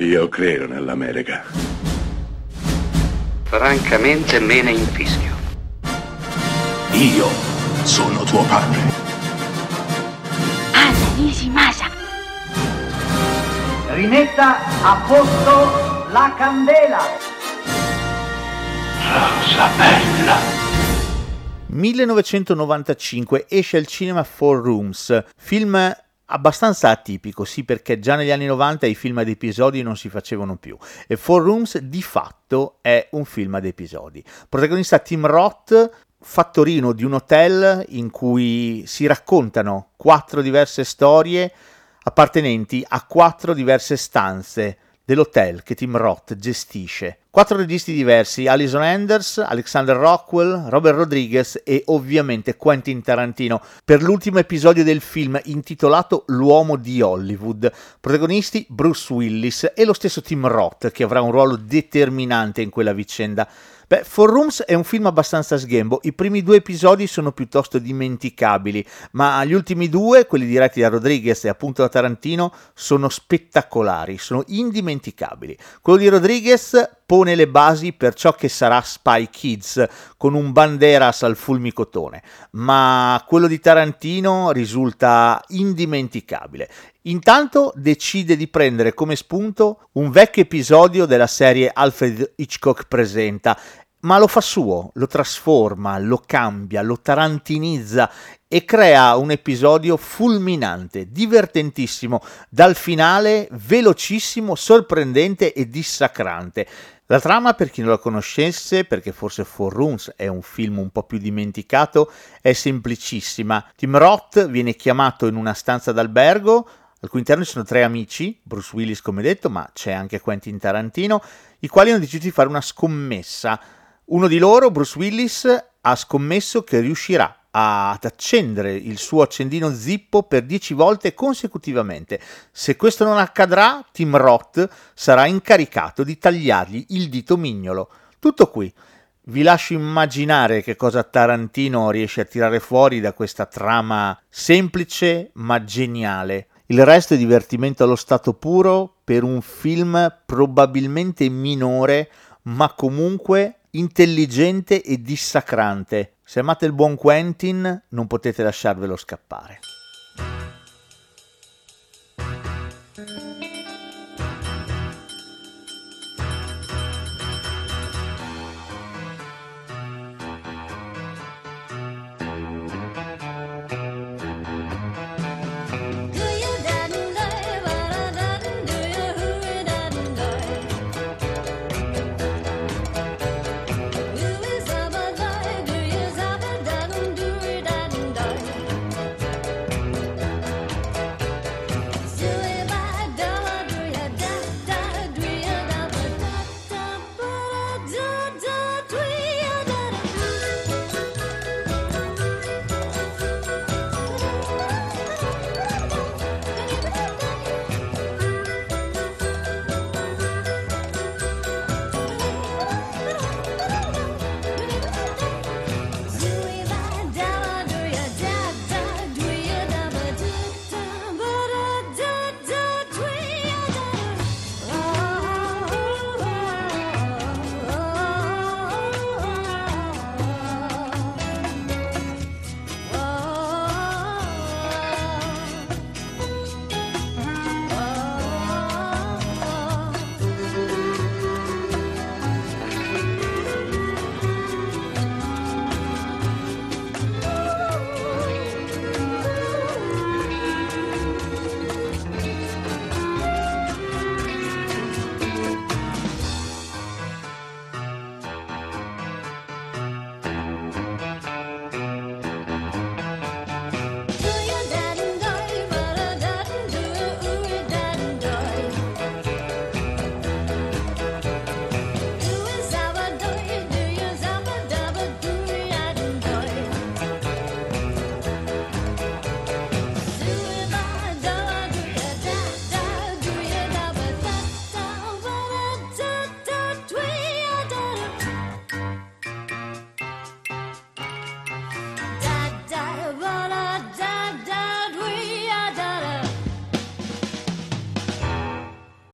Io credo nell'America. Francamente me ne infischio. Io sono tuo padre. Anna Nishimasa. Rimetta a posto la candela. Rosa bella. 1995 esce al cinema Four Rooms, film abbastanza atipico, sì perché già negli anni 90 i film ad episodi non si facevano più e Four Rooms di fatto è un film ad episodi. Protagonista Tim Roth, fattorino di un hotel in cui si raccontano quattro diverse storie appartenenti a quattro diverse stanze dell'hotel che Tim Roth gestisce. Quattro registi diversi, Alison Anders, Alexander Rockwell, Robert Rodriguez e ovviamente Quentin Tarantino, per l'ultimo episodio del film intitolato L'uomo di Hollywood. Protagonisti Bruce Willis e lo stesso Tim Roth che avrà un ruolo determinante in quella vicenda. Beh, Four Rooms è un film abbastanza sghembo, i primi due episodi sono piuttosto dimenticabili, ma gli ultimi due, quelli diretti da Rodriguez e appunto da Tarantino, sono spettacolari, sono indimenticabili. Quello di Rodriguez pone le basi per ciò che sarà Spy Kids, con un Banderas al fulmicotone, ma quello di Tarantino risulta indimenticabile. Intanto decide di prendere come spunto un vecchio episodio della serie Alfred Hitchcock presenta ma lo fa suo, lo trasforma, lo cambia, lo tarantinizza e crea un episodio fulminante, divertentissimo, dal finale velocissimo, sorprendente e dissacrante. La trama, per chi non la conoscesse, perché forse Four Rooms è un film un po' più dimenticato, è semplicissima. Tim Roth viene chiamato in una stanza d'albergo, al cui interno ci sono tre amici, Bruce Willis come detto, ma c'è anche Quentin Tarantino, i quali hanno deciso di fare una scommessa. Uno di loro, Bruce Willis, ha scommesso che riuscirà ad accendere il suo accendino zippo per 10 volte consecutivamente. Se questo non accadrà, Tim Roth sarà incaricato di tagliargli il dito mignolo. Tutto qui. Vi lascio immaginare che cosa Tarantino riesce a tirare fuori da questa trama semplice ma geniale. Il resto è divertimento allo stato puro per un film probabilmente minore, ma comunque intelligente e dissacrante. Se amate il buon Quentin, non potete lasciarvelo scappare.